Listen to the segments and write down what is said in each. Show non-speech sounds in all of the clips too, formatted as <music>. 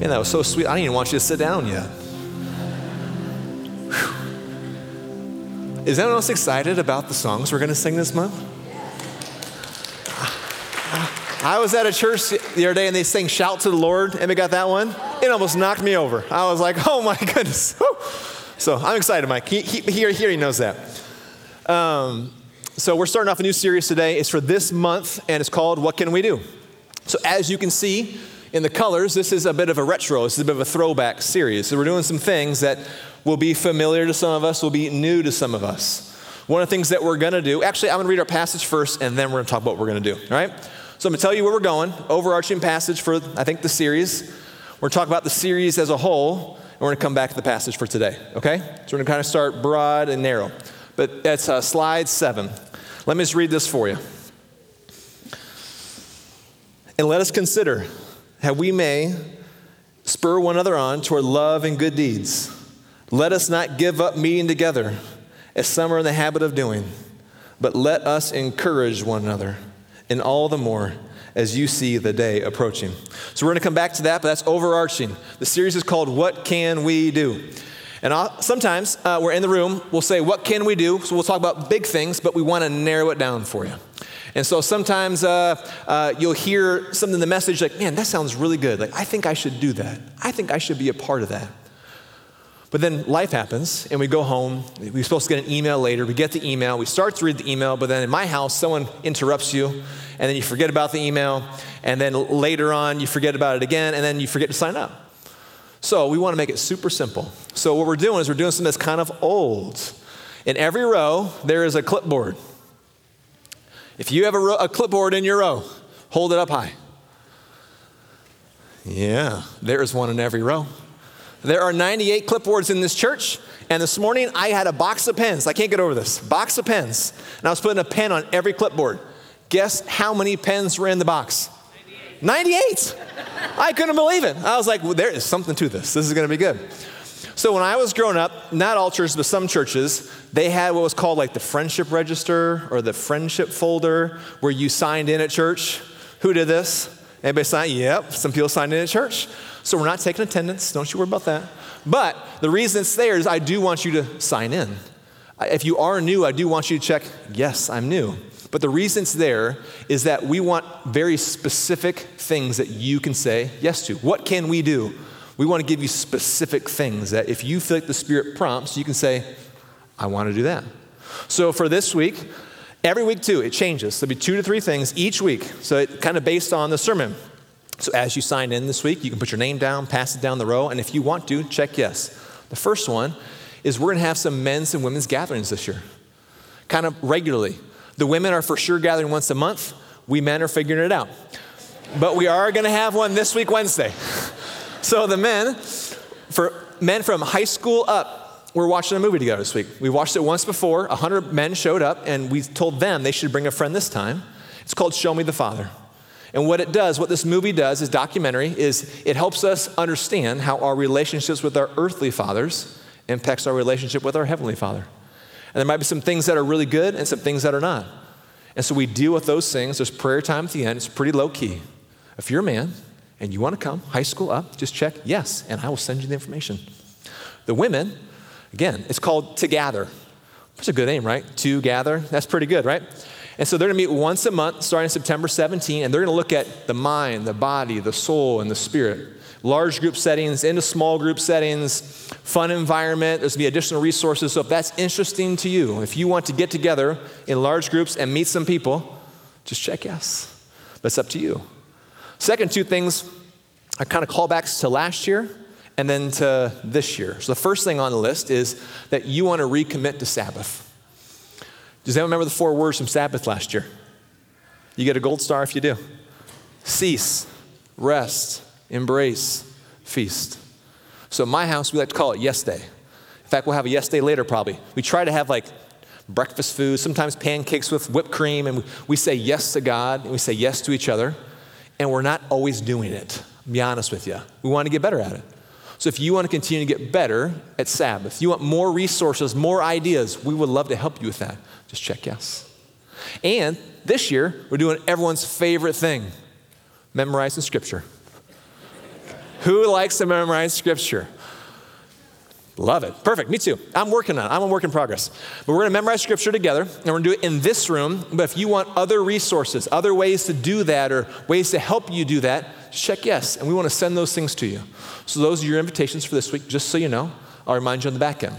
Man, that was so sweet. I didn't even want you to sit down yet. Whew. Is anyone else excited about the songs we're going to sing this month? I was at a church the other day and they sang Shout to the Lord. and we got that one? It almost knocked me over. I was like, oh my goodness. <laughs> Woo. So I'm excited, Mike. He, he, he, he knows that. Um, so we're starting off a new series today. It's for this month and it's called What Can We Do? So as you can see in the colors, this is a bit of a retro, this is a bit of a throwback series. So we're doing some things that will be familiar to some of us, will be new to some of us. One of the things that we're going to do, actually, I'm going to read our passage first and then we're going to talk about what we're going to do, all right? So I'm going to tell you where we're going, overarching passage for, I think, the series. We're going to talk about the series as a whole, and we're going to come back to the passage for today, okay? So we're going to kind of start broad and narrow. But that's uh, slide seven. Let me just read this for you. And let us consider how we may spur one another on toward love and good deeds. Let us not give up meeting together, as some are in the habit of doing, but let us encourage one another and all the more as you see the day approaching. So we're going to come back to that, but that's overarching. The series is called What Can We Do? And sometimes uh, we're in the room, we'll say, What can we do? So we'll talk about big things, but we want to narrow it down for you. And so sometimes uh, uh, you'll hear something in the message like, Man, that sounds really good. Like, I think I should do that. I think I should be a part of that. But then life happens, and we go home. We're supposed to get an email later. We get the email. We start to read the email, but then in my house, someone interrupts you, and then you forget about the email. And then later on, you forget about it again, and then you forget to sign up. So we want to make it super simple. So what we're doing is we're doing something that's kind of old. In every row, there is a clipboard. If you have a, a clipboard in your row, hold it up high. Yeah, there is one in every row. There are 98 clipboards in this church, and this morning I had a box of pens. I can't get over this. Box of pens. And I was putting a pen on every clipboard. Guess how many pens were in the box? 98. 98. I couldn't believe it. I was like, well, there is something to this. This is going to be good. So when I was growing up, not all churches, but some churches, they had what was called like the friendship register or the friendship folder where you signed in at church. Who did this? Anybody sign? Yep, some people signed in at church. So we're not taking attendance. Don't you worry about that. But the reason it's there is I do want you to sign in. If you are new, I do want you to check, yes, I'm new. But the reason it's there is that we want very specific things that you can say yes to. What can we do? We want to give you specific things that if you feel like the Spirit prompts, you can say, I want to do that. So for this week, every week too, it changes. There'll be two to three things each week. So it kind of based on the sermon. So as you sign in this week, you can put your name down, pass it down the row, and if you want to, check yes. The first one is we're going to have some men's and women's gatherings this year, kind of regularly. The women are for sure gathering once a month. We men are figuring it out. But we are going to have one this week, Wednesday. <laughs> So the men, for men from high school up, we're watching a movie together this week. We watched it once before. 100 men showed up, and we told them they should bring a friend this time. It's called Show Me the Father. And what it does, what this movie does, is documentary, is it helps us understand how our relationships with our earthly fathers impacts our relationship with our heavenly father. And there might be some things that are really good and some things that are not. And so we deal with those things. There's prayer time at the end. It's pretty low key. If you're a man and you want to come, high school up, just check yes, and I will send you the information. The women, again, it's called To Gather. That's a good name, right? To Gather. That's pretty good, right? And so they're going to meet once a month starting September 17, and they're going to look at the mind, the body, the soul, and the spirit. Large group settings, into small group settings, fun environment. There's going to be additional resources. So if that's interesting to you, if you want to get together in large groups and meet some people, just check yes. That's up to you. Second two things are kind of callbacks to last year and then to this year. So the first thing on the list is that you want to recommit to Sabbath. Does anyone remember the four words from Sabbath last year? You get a gold star if you do. Cease, rest, embrace, feast. So, my house, we like to call it yes day. In fact, we'll have a yes day later probably. We try to have like breakfast food, sometimes pancakes with whipped cream, and we say yes to God and we say yes to each other, and we're not always doing it. I'll be honest with you. We want to get better at it. So if you want to continue to get better at Sabbath, you want more resources, more ideas, we would love to help you with that. Just check yes. And this year, we're doing everyone's favorite thing memorizing scripture. Who likes to memorize scripture? Love it. Perfect. Me too. I'm working on it. I'm a work in progress. But we're going to memorize scripture together, and we're going to do it in this room. But if you want other resources, other ways to do that, or ways to help you do that, check yes. And we want to send those things to you. So those are your invitations for this week, just so you know. I'll remind you on the back end.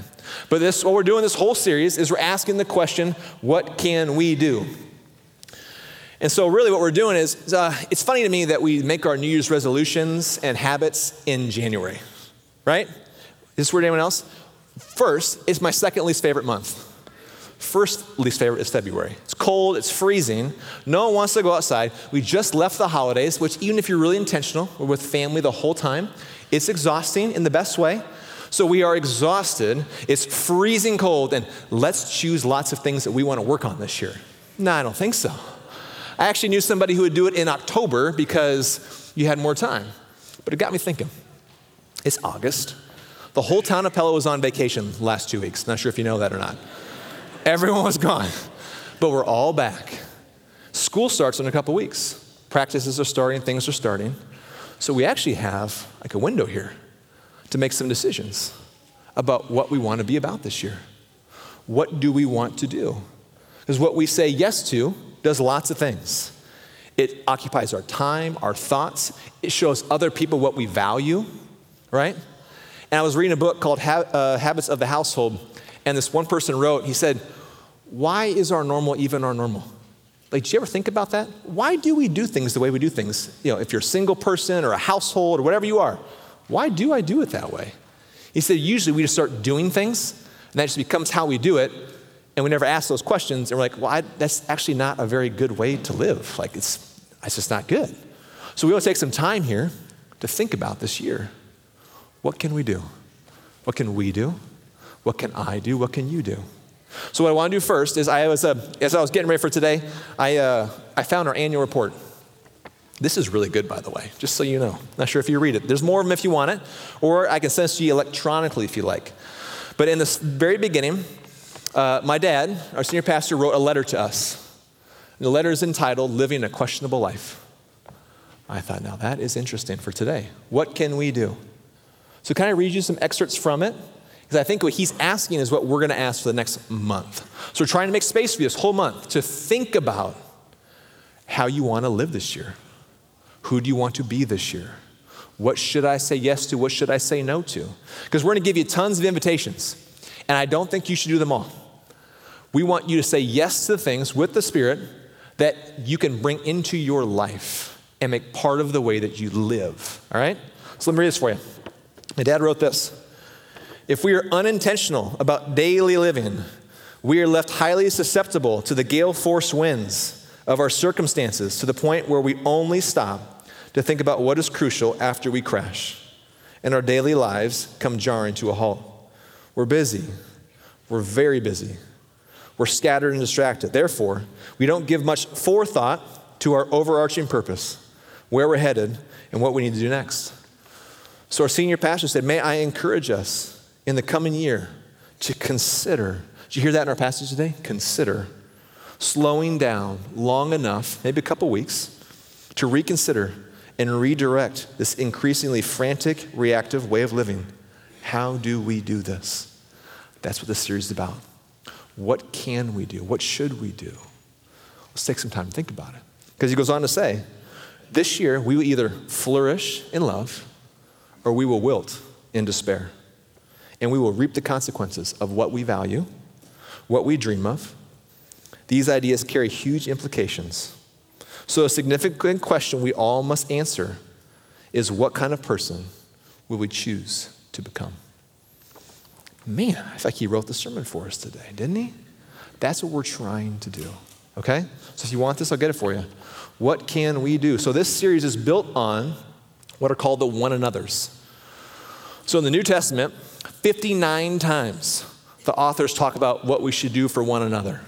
But this, what we're doing this whole series is we're asking the question, what can we do? And so, really, what we're doing is uh, it's funny to me that we make our New Year's resolutions and habits in January, right? Is this weird to anyone else? First, it's my second least favorite month. First least favorite is February. It's cold, it's freezing. No one wants to go outside. We just left the holidays, which, even if you're really intentional, we're with family the whole time, it's exhausting in the best way. So we are exhausted. It's freezing cold, and let's choose lots of things that we want to work on this year. No, I don't think so. I actually knew somebody who would do it in October because you had more time. But it got me thinking. It's August. The whole town of Pella was on vacation last two weeks. Not sure if you know that or not. Everyone was gone, but we're all back. School starts in a couple weeks. Practices are starting, things are starting. So we actually have like a window here to make some decisions about what we want to be about this year. What do we want to do? Because what we say yes to does lots of things. It occupies our time, our thoughts. It shows other people what we value, right? And I was reading a book called uh, Habits of the Household, and this one person wrote, he said, Why is our normal even our normal? Like, did you ever think about that? Why do we do things the way we do things? You know, if you're a single person or a household or whatever you are, why do I do it that way? He said, usually we just start doing things, and that just becomes how we do it, and we never ask those questions, and we're like, well, I, that's actually not a very good way to live. Like, it's, it's just not good. So we want to take some time here to think about this year. What can we do? What can we do? What can I do? What can you do? So what I want to do first is I was, uh, as I was getting ready for today, I, uh, I found our annual report. This is really good, by the way, just so you know. Not sure if you read it. There's more of them if you want it, or I can send it to you electronically if you like. But in the very beginning, uh, my dad, our senior pastor, wrote a letter to us. And the letter is entitled Living a Questionable Life. I thought, now that is interesting for today. What can we do? So, can I read you some excerpts from it? Because I think what he's asking is what we're going to ask for the next month. So, we're trying to make space for you this whole month to think about how you want to live this year. Who do you want to be this year? What should I say yes to? What should I say no to? Because we're going to give you tons of invitations, and I don't think you should do them all. We want you to say yes to the things with the Spirit that you can bring into your life and make part of the way that you live. All right? So let me read this for you. My dad wrote this If we are unintentional about daily living, we are left highly susceptible to the gale force winds of our circumstances to the point where we only stop to think about what is crucial after we crash, and our daily lives come jarring to a halt. We're busy. We're very busy. We're scattered and distracted. Therefore, we don't give much forethought to our overarching purpose, where we're headed, and what we need to do next. So, our senior pastor said, May I encourage us in the coming year to consider. Did you hear that in our passage today? Consider slowing down long enough, maybe a couple weeks, to reconsider and redirect this increasingly frantic, reactive way of living. How do we do this? That's what this series is about. What can we do? What should we do? Let's take some time to think about it. Because he goes on to say, this year we will either flourish in love or we will wilt in despair. And we will reap the consequences of what we value, what we dream of. These ideas carry huge implications. So, a significant question we all must answer is what kind of person will we choose to become? Man, I feel like he wrote the sermon for us today, didn't he? That's what we're trying to do. Okay? So, if you want this, I'll get it for you. What can we do? So, this series is built on what are called the one another's. So in the New Testament, 59 times the authors talk about what we should do for one another.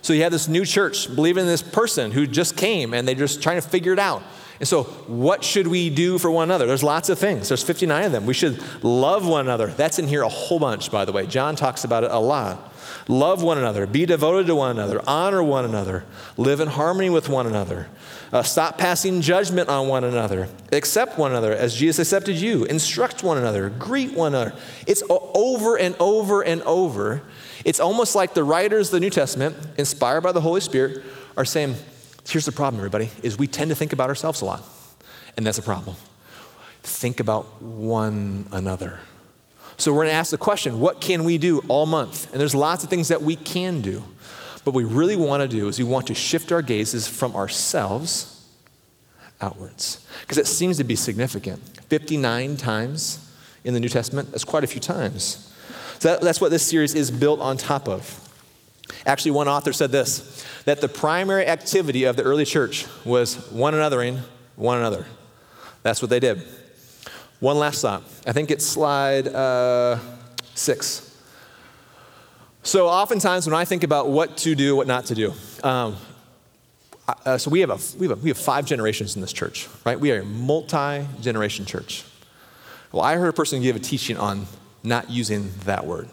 So you have this new church believing in this person who just came and they're just trying to figure it out. And so, what should we do for one another? There's lots of things. There's 59 of them. We should love one another. That's in here a whole bunch, by the way. John talks about it a lot. Love one another, be devoted to one another, honor one another, live in harmony with one another. Uh, stop passing judgment on one another. Accept one another as Jesus accepted you. Instruct one another. Greet one another. It's over and over and over. It's almost like the writers of the New Testament, inspired by the Holy Spirit, are saying, here's the problem, everybody, is we tend to think about ourselves a lot. And that's a problem. Think about one another. So we're going to ask the question what can we do all month? And there's lots of things that we can do. But what we really want to do is we want to shift our gazes from ourselves outwards. Because it seems to be significant. 59 times in the New Testament, that's quite a few times. So that, that's what this series is built on top of. Actually, one author said this that the primary activity of the early church was one anothering one another. That's what they did. One last thought. I think it's slide uh, six. So, oftentimes when I think about what to do, what not to do, um, uh, so we have, a, we, have a, we have five generations in this church, right? We are a multi generation church. Well, I heard a person give a teaching on not using that word.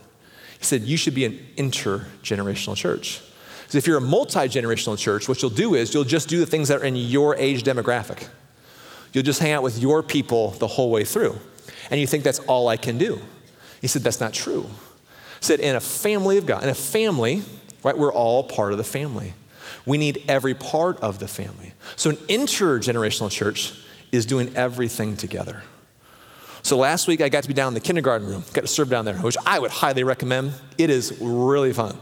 He said, You should be an intergenerational church. Because if you're a multi generational church, what you'll do is you'll just do the things that are in your age demographic. You'll just hang out with your people the whole way through. And you think that's all I can do. He said, That's not true. He said, In a family of God, in a family, right, we're all part of the family. We need every part of the family. So an intergenerational church is doing everything together. So last week I got to be down in the kindergarten room, got to serve down there, which I would highly recommend. It is really fun.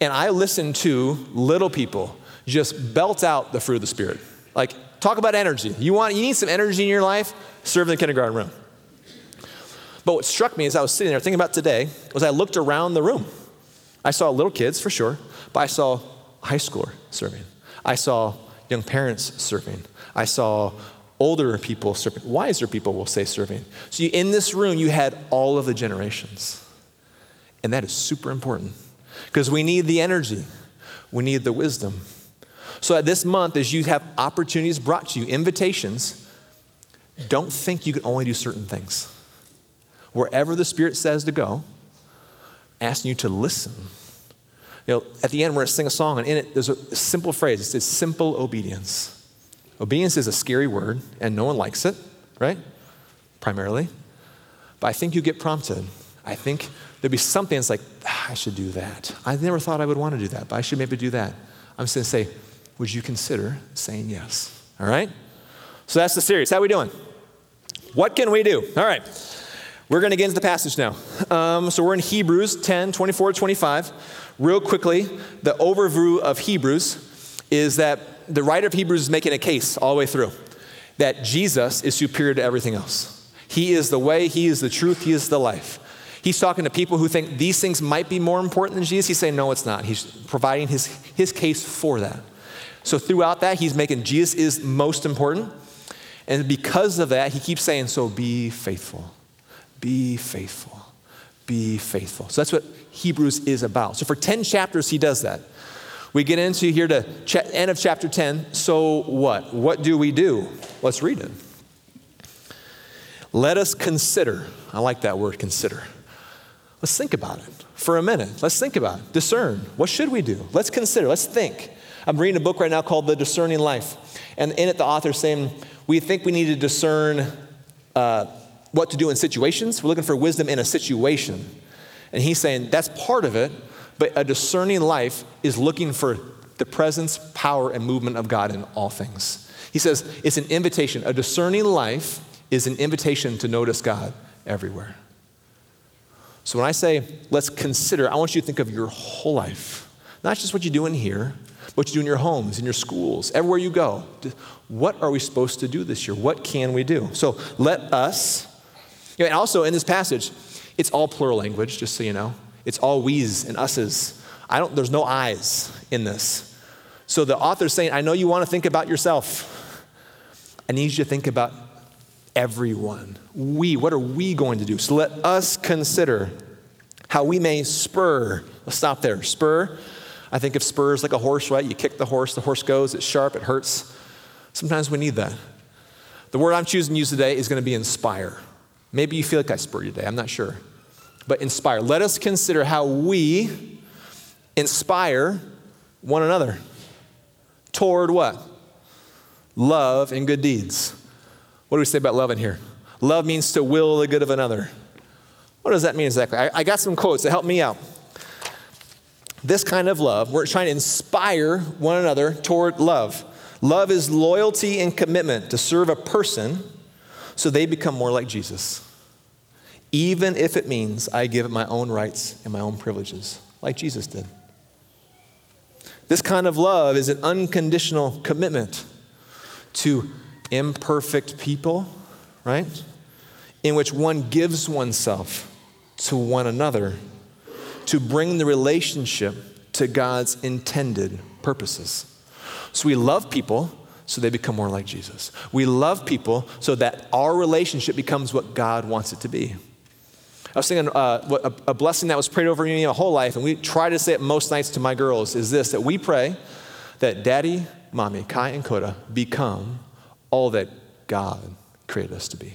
And I listened to little people just belt out the fruit of the Spirit. Like Talk about energy. You want you need some energy in your life? Serve in the kindergarten room. But what struck me as I was sitting there thinking about today was I looked around the room. I saw little kids for sure, but I saw high schooler serving. I saw young parents serving. I saw older people serving. Wiser people will say serving. So you, in this room, you had all of the generations. And that is super important because we need the energy, we need the wisdom, so at this month, as you have opportunities brought to you, invitations, don't think you can only do certain things. Wherever the Spirit says to go, asking you to listen. You know, at the end, we're going to sing a song, and in it, there's a simple phrase. It says simple obedience. Obedience is a scary word, and no one likes it, right? Primarily. But I think you get prompted. I think there'd be something that's like, ah, I should do that. I never thought I would want to do that, but I should maybe do that. I'm just going to say, would you consider saying yes? All right? So that's the series. How we doing? What can we do? All right. We're going to get into the passage now. Um, so we're in Hebrews 10, 24 25. Real quickly, the overview of Hebrews is that the writer of Hebrews is making a case all the way through that Jesus is superior to everything else. He is the way, He is the truth, He is the life. He's talking to people who think these things might be more important than Jesus. He's saying, no, it's not. He's providing his, his case for that. So throughout that, he's making Jesus is most important. And because of that, he keeps saying, So be faithful. Be faithful. Be faithful. So that's what Hebrews is about. So for 10 chapters, he does that. We get into here to end of chapter 10. So what? What do we do? Let's read it. Let us consider. I like that word, consider. Let's think about it for a minute. Let's think about it. Discern. What should we do? Let's consider. Let's think. I'm reading a book right now called The Discerning Life. And in it, the author's saying, We think we need to discern uh, what to do in situations. We're looking for wisdom in a situation. And he's saying that's part of it, but a discerning life is looking for the presence, power, and movement of God in all things. He says it's an invitation. A discerning life is an invitation to notice God everywhere. So when I say let's consider, I want you to think of your whole life, not just what you do in here, but what you do in your homes, in your schools, everywhere you go. What are we supposed to do this year? What can we do? So let us, and also in this passage, it's all plural language, just so you know. It's all we's and us's. I don't, there's no I's in this. So the author's saying, I know you want to think about yourself. I need you to think about everyone. We, what are we going to do? So let us consider how we may spur. Let's stop there. Spur I think of spurs like a horse, right? You kick the horse, the horse goes, it's sharp, it hurts. Sometimes we need that. The word I'm choosing to use today is going to be inspire. Maybe you feel like I spurred you today, I'm not sure. But inspire. Let us consider how we inspire one another toward what? Love and good deeds. What do we say about love in here? Love means to will the good of another. What does that mean exactly? I, I got some quotes to help me out. This kind of love, we're trying to inspire one another toward love. Love is loyalty and commitment to serve a person so they become more like Jesus, even if it means I give up my own rights and my own privileges, like Jesus did. This kind of love is an unconditional commitment to imperfect people, right? In which one gives oneself to one another to bring the relationship to God's intended purposes. So we love people so they become more like Jesus. We love people so that our relationship becomes what God wants it to be. I was thinking uh, a, blessing that was prayed over me my whole life, and we try to say it most nights to my girls, is this that we pray that daddy, mommy, Kai, and Koda become all that God created us to be.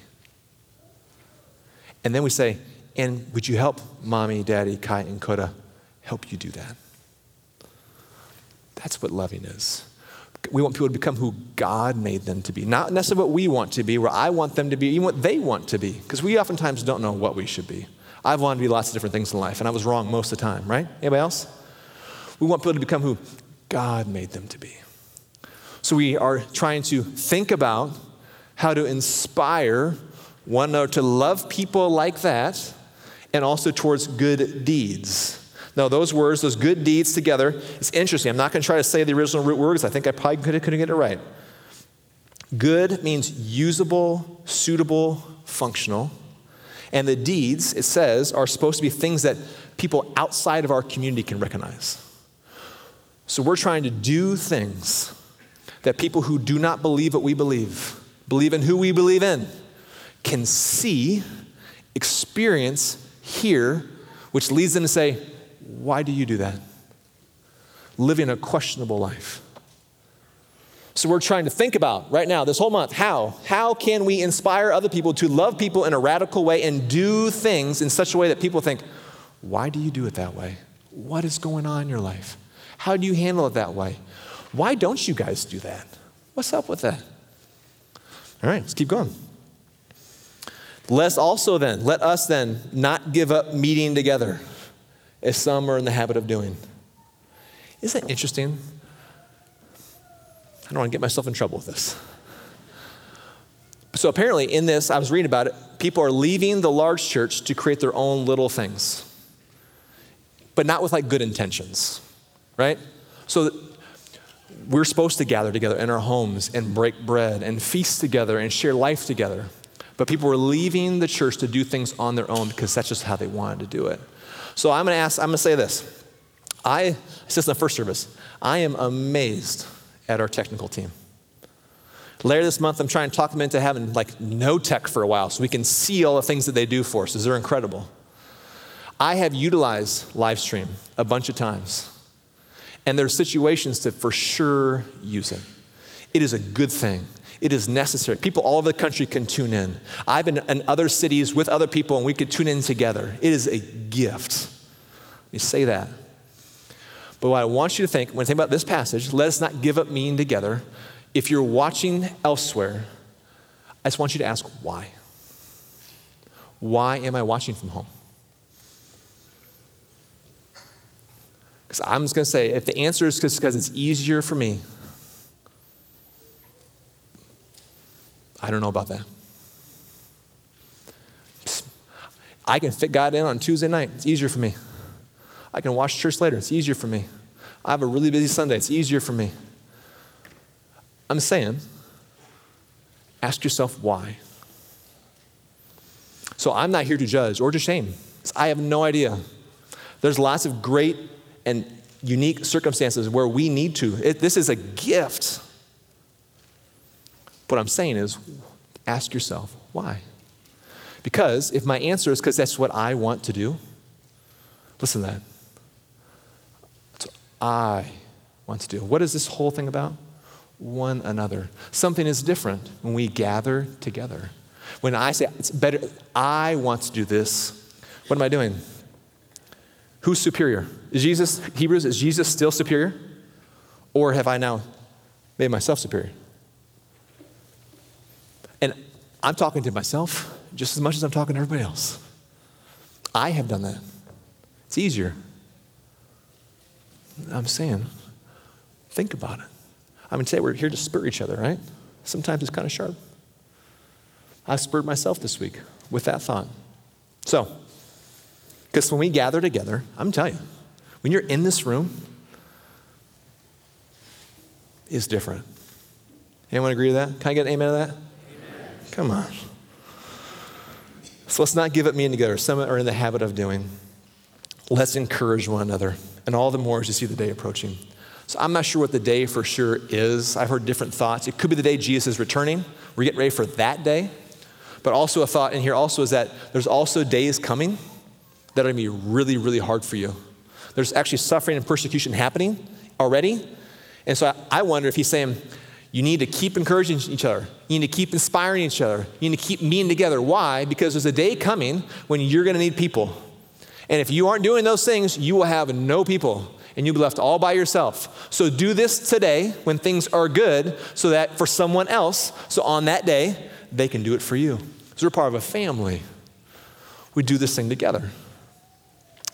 And then we say, and would you help mommy, daddy, Kai, and Koda help you do that? That's what loving is. We want people to become who God made them to be, not necessarily what we want to be, where I want them to be, even what they want to be, because we oftentimes don't know what we should be. I've wanted to be lots of different things in life, and I was wrong most of the time, right? Anybody else? We want people to become who God made them to be. So we are trying to think about how to inspire one another to love people like that and also towards good deeds. Now, those words, those good deeds together, it's interesting. I'm not going to try to say the original root words. I think I probably could, couldn't get it right. Good means usable, suitable, functional. And the deeds, it says, are supposed to be things that people outside of our community can recognize. So we're trying to do things that people who do not believe what we believe, believe in who we believe in, can see, experience, hear, which leads them to say, Why do you do that? Living a questionable life. So we're trying to think about right now, this whole month, how? How can we inspire other people to love people in a radical way and do things in such a way that people think, why do you do it that way? What is going on in your life? How do you handle it that way? Why don't you guys do that? What's up with that? All right, let's keep going. Let's also then, let us then not give up meeting together as some are in the habit of doing. Isn't that interesting? I don't want to get myself in trouble with this. So apparently, in this, I was reading about it, people are leaving the large church to create their own little things, but not with like good intentions, right? So we're supposed to gather together in our homes and break bread and feast together and share life together. But people were leaving the church to do things on their own because that's just how they wanted to do it. So I'm going to ask, I'm going to say this. I, I said in the first service, I am amazed at our technical team. Later this month, I'm trying to talk them into having like no tech for a while so we can see all the things that they do for us because they're incredible. I have utilized Livestream a bunch of times, and there are situations to for sure use it. It is a good thing. It is necessary. People all over the country can tune in. I've been in other cities with other people and we could tune in together. It is a gift. Me say that. But what I want you to think, when I think about this passage, let us not give up meeting together. If you're watching elsewhere, I just want you to ask why. Why am I watching from home? Because I'm just going to say, if the answer is because it's easier for me, I don't know about that. I can fit God in on Tuesday night. It's easier for me. I can watch church later. It's easier for me. I have a really busy Sunday. It's easier for me. I'm saying, ask yourself why. So I'm not here to judge or to shame. I have no idea. There's lots of great and unique circumstances where we need to. It, this is a gift. What I'm saying is, ask yourself, why? Because if my answer is because that's what I want to do, listen to that. That's what I want to do. What is this whole thing about? one another. Something is different when we gather together. When I say it's better, I want to do this, what am I doing? Who's superior? Is Jesus, Hebrews, is Jesus still superior? Or have I now made myself superior? And I'm talking to myself just as much as I'm talking to everybody else. I have done that. It's easier. I'm saying, think about it. I mean, say we're here to spur each other, right? Sometimes it's kind of sharp. I spurred myself this week with that thought. So, because when we gather together, I'm telling you, when you're in this room, it's different. Anyone agree with that? Can I get an amen to that? Come on. So let's not give up meeting together. Some are in the habit of doing. Let's encourage one another, and all the more as you see the day approaching. So I'm not sure what the day for sure is. I've heard different thoughts. It could be the day Jesus is returning. We're getting ready for that day. But also a thought in here also is that there's also days coming that are to be really, really hard for you. There's actually suffering and persecution happening already. And so I, I wonder if he's saying, you need to keep encouraging each other. You need to keep inspiring each other. You need to keep meeting together. Why? Because there's a day coming when you're going to need people. And if you aren't doing those things, you will have no people and you'll be left all by yourself. So do this today when things are good so that for someone else, so on that day, they can do it for you. So we're part of a family. We do this thing together.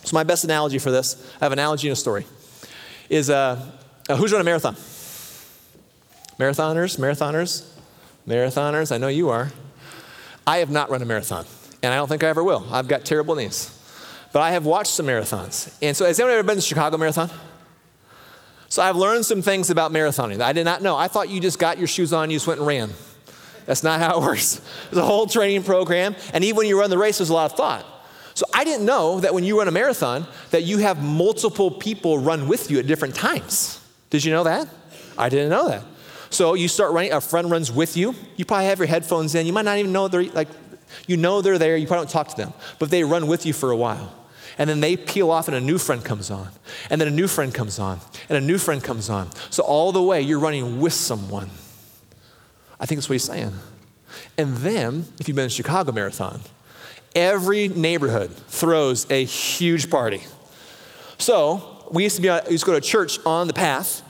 So my best analogy for this, I have an analogy and a story, is uh, uh, who's run a marathon? Marathoners, marathoners, marathoners, I know you are. I have not run a marathon, and I don't think I ever will. I've got terrible knees. But I have watched some marathons. And so, has anyone ever been to the Chicago Marathon? So, I've learned some things about marathoning that I did not know. I thought you just got your shoes on, you just went and ran. That's not how it <laughs> works. There's a whole training program, and even when you run the race, there's a lot of thought. So I didn't know that when you run a marathon, that you have multiple people run with you at different times. Did you know that? I didn't know that. So you start running, a friend runs with you. You probably have your headphones in. You might not even know they're like, you know they're there. You probably don't talk to them, but they run with you for a while. And then they peel off, and a new friend comes on. And then a new friend comes on. And a new friend comes on. So all the way, you're running with someone. I think that's what he's saying. And then, if you've been to Chicago Marathon, every neighborhood throws a huge party. So we used to be, uh, we used to go to church on the path,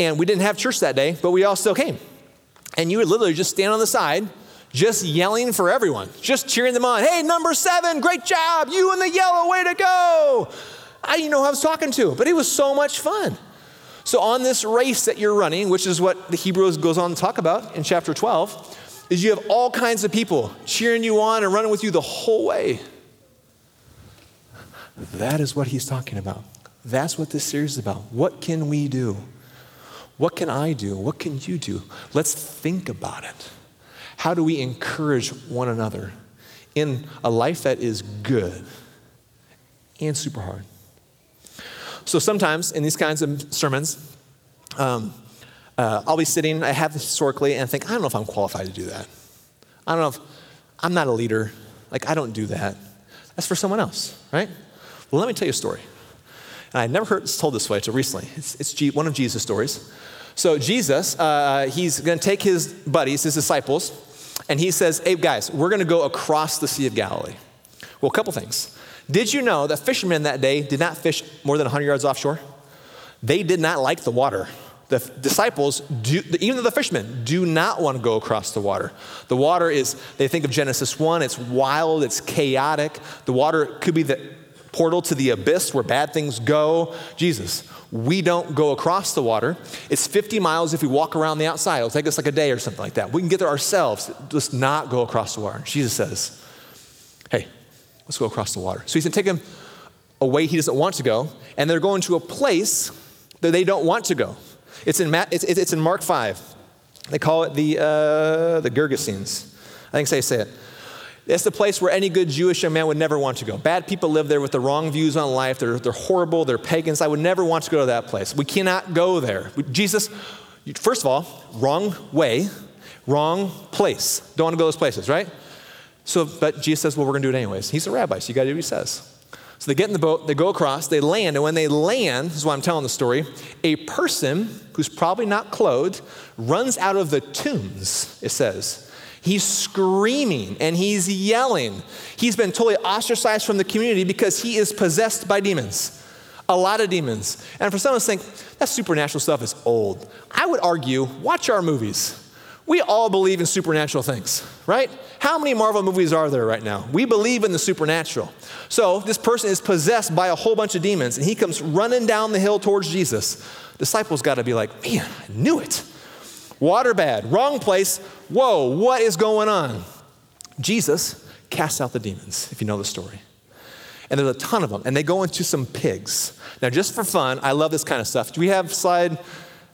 and we didn't have church that day, but we all still came. And you would literally just stand on the side, just yelling for everyone, just cheering them on. Hey, number seven, great job. You in the yellow, way to go. I didn't know who I was talking to, but it was so much fun. So, on this race that you're running, which is what the Hebrews goes on to talk about in chapter 12, is you have all kinds of people cheering you on and running with you the whole way. That is what he's talking about. That's what this series is about. What can we do? What can I do? What can you do? Let's think about it. How do we encourage one another in a life that is good and super hard? So sometimes in these kinds of sermons, um, uh, I'll be sitting, I have historically, and think, I don't know if I'm qualified to do that. I don't know if I'm not a leader. Like, I don't do that. That's for someone else, right? Well, let me tell you a story. And I never heard it told this way until recently. It's, it's G, one of Jesus' stories. So, Jesus, uh, he's going to take his buddies, his disciples, and he says, Hey, guys, we're going to go across the Sea of Galilee. Well, a couple things. Did you know that fishermen that day did not fish more than 100 yards offshore? They did not like the water. The disciples, do, even the fishermen, do not want to go across the water. The water is, they think of Genesis 1, it's wild, it's chaotic. The water could be the portal to the abyss where bad things go. Jesus, we don't go across the water. It's 50 miles if we walk around the outside. It'll take us like a day or something like that. We can get there ourselves. Let's not go across the water. Jesus says, hey, let's go across the water. So he's going to take him away he doesn't want to go, and they're going to a place that they don't want to go. It's in, it's, it's in Mark 5. They call it the, uh, the Gergesenes. I think they say it. It's the place where any good Jewish young man would never want to go. Bad people live there with the wrong views on life. They're, they're horrible. They're pagans. I would never want to go to that place. We cannot go there. Jesus, first of all, wrong way, wrong place. Don't want to go those places, right? So, but Jesus says, well, we're going to do it anyways. He's a rabbi, so you got to do what he says. So they get in the boat, they go across, they land, and when they land, this is why I'm telling the story, a person who's probably not clothed runs out of the tombs, it says. He's screaming and he's yelling. He's been totally ostracized from the community because he is possessed by demons. A lot of demons. And for some of us think, that supernatural stuff is old. I would argue, watch our movies. We all believe in supernatural things, right? How many Marvel movies are there right now? We believe in the supernatural. So this person is possessed by a whole bunch of demons, and he comes running down the hill towards Jesus. Disciples got to be like, man, I knew it. Water bad, wrong place. Whoa, what is going on? Jesus casts out the demons, if you know the story. And there's a ton of them, and they go into some pigs. Now, just for fun, I love this kind of stuff. Do we have slide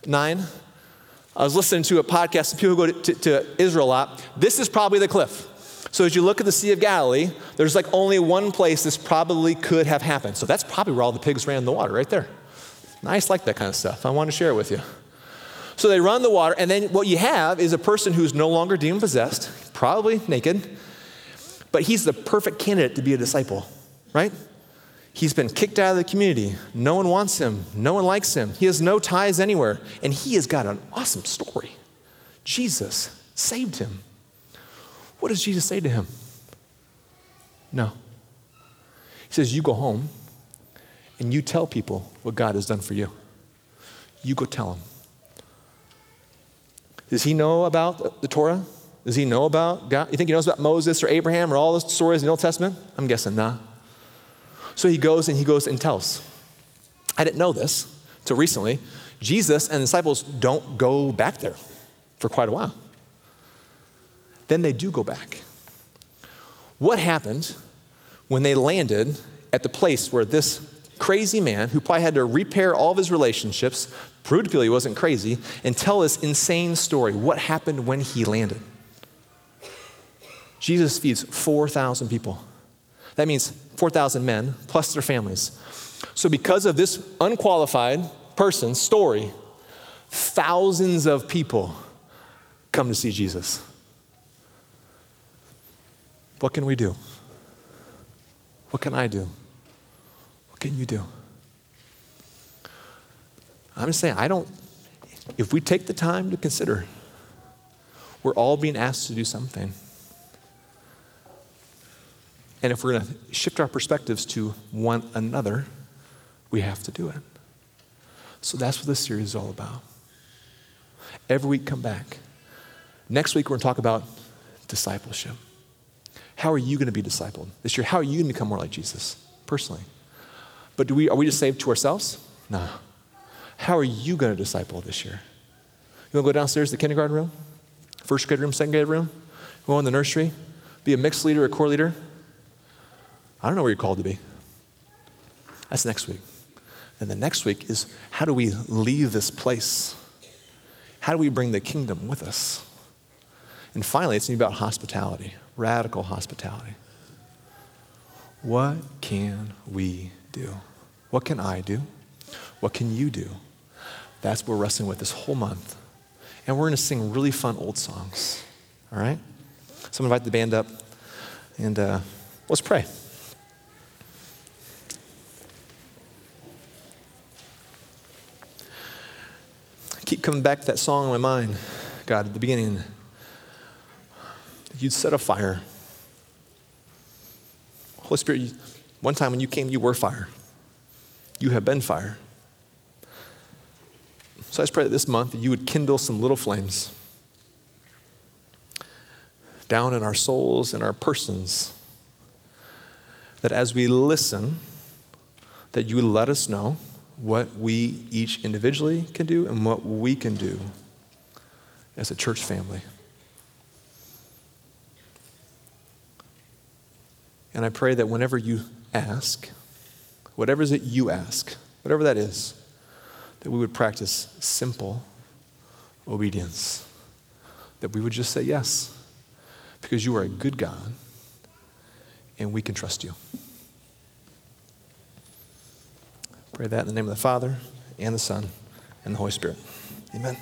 nine? I was listening to a podcast, people go to, to, to Israel a lot. This is probably the cliff. So as you look at the Sea of Galilee, there's like only one place this probably could have happened. So that's probably where all the pigs ran in the water, right there. Nice, like that kind of stuff. I want to share it with you. So they run the water, and then what you have is a person who's no longer demon possessed, probably naked, but he's the perfect candidate to be a disciple, right? He's been kicked out of the community. No one wants him. No one likes him. He has no ties anywhere. And he has got an awesome story. Jesus saved him. What does Jesus say to him? No. He says, You go home and you tell people what God has done for you. You go tell them. Does he know about the Torah? Does he know about God? You think he knows about Moses or Abraham or all the stories in the Old Testament? I'm guessing not. So he goes and he goes and tells. I didn't know this until recently. Jesus and the disciples don't go back there for quite a while. Then they do go back. What happened when they landed at the place where this crazy man, who probably had to repair all of his relationships, prove to people he wasn't crazy, and tell this insane story? What happened when he landed? Jesus feeds 4,000 people. That means 4,000 men plus their families. So, because of this unqualified person's story, thousands of people come to see Jesus. What can we do? What can I do? Can you do? I'm just saying, I don't, if we take the time to consider, we're all being asked to do something. And if we're going to shift our perspectives to one another, we have to do it. So that's what this series is all about. Every week, come back. Next week, we're going to talk about discipleship. How are you going to be discipled this year? How are you going to become more like Jesus personally? But do we, are we just saved to ourselves? No. How are you going to disciple this year? You want to go downstairs to the kindergarten room? First grade room, second grade room? Go in the nursery? Be a mixed leader, a core leader? I don't know where you're called to be. That's next week. And the next week is how do we leave this place? How do we bring the kingdom with us? And finally, it's about hospitality, radical hospitality. What can we do? What can I do? What can you do? That's what we're wrestling with this whole month. And we're going to sing really fun old songs. All right? So I'm going to invite the band up and uh, let's pray. I keep coming back to that song in my mind, God, at the beginning. You'd set a fire. Holy Spirit, one time when you came, you were fire. You have been fire. So I just pray that this month that you would kindle some little flames down in our souls and our persons. That as we listen, that you would let us know what we each individually can do and what we can do as a church family. And I pray that whenever you ask, whatever is it you ask, whatever that is, that we would practice simple obedience. That we would just say yes, because you are a good God and we can trust you. Pray that in the name of the Father, and the Son, and the Holy Spirit. Amen.